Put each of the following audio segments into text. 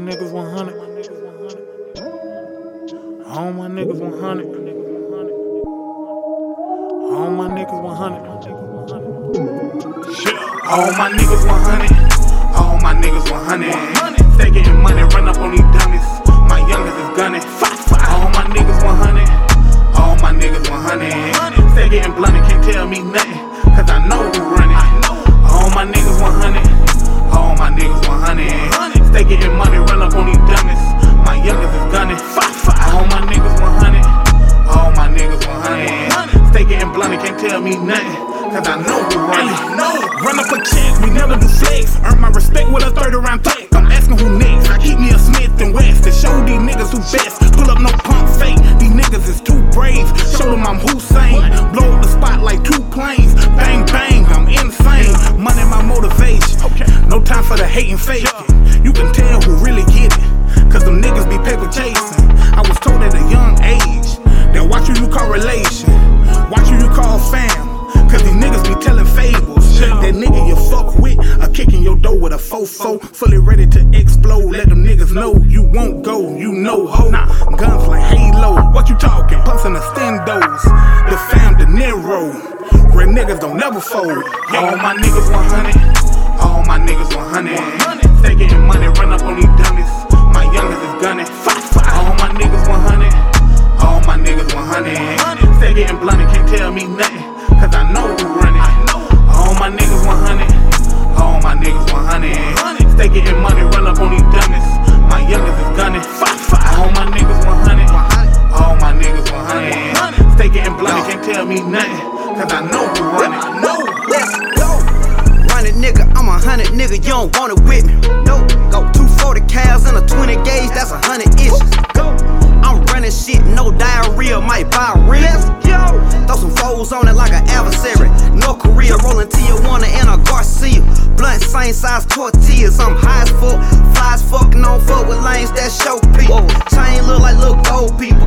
my niggas 100. All my niggas 100. All my niggas 100. Shit. All my niggas 100. All my niggas 100. They getting money, run up on these dummies. My youngest is gunning. All my niggas 100. All my niggas 100. They getting blunted, can't tell me nothing. Me nothing. Cause I know who running. No, run up a check, we never do flex. Earn my respect with a third around tech. I'm asking who next. I keep me a Smith and West to show these niggas who best. Pull up no pump fake. These niggas is too brave. Show them I'm Hussein. Blow up the spot like two planes. Bang bang, I'm insane. Money my motivation. No time for the hating fake. You can tell who really get it. Cause them niggas be paper chasing. I was told at with. Fully ready to explode. Let them niggas know you won't go. You know ho. Nah, guns like Halo. What you talking? Pumps and the stendos. The fam, De Niro. Red niggas don't never fold. All my niggas 100. All my niggas 100. Stay getting money, run up on these dummies. My youngest is gunning. All my niggas 100. All my niggas 100. Stay getting blunt and can't tell me nothing. Stay getting blunt and can't tell me nothing. Cause I know who running. No. Let's go. Run it, nigga. I'm a hundred, nigga. You don't want it with me. No. Go 240 cows and a 20 gauge. That's a hundred inches. Go. I'm running shit, no diarrhea. Might buy. Let's go. Throw some foes on it like an adversary. North Korea rolling Tijuana and a Garcia. Blunt, same size tortillas. I'm high as fuck, fly as fuck, and don't fuck with lanes that show people. Chain look like little gold people.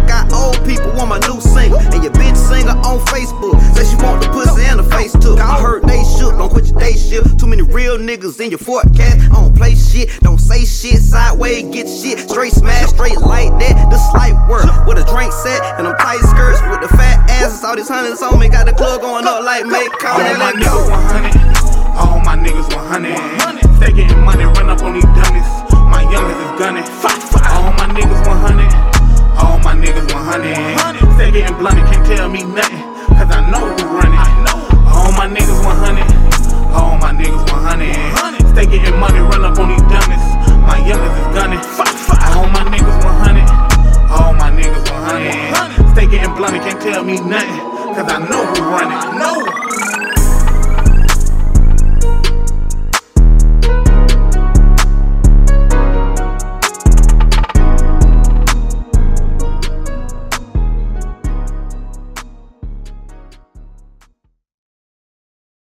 Facebook. Say she want the pussy and the face too. I heard they shook, don't quit your day shift. Too many real niggas in your forecast. I don't play shit, don't say shit. Sideways, get shit. Straight smash, straight like that. The slight work. With a drink set and them tight skirts with the fat asses. All these hundreds on me. Got the club going up like make All and my let niggas go. 100. All my niggas 100. They getting money, run up on these dummies. 100. Blunt can't tell me nothing. Cause I know who running. No.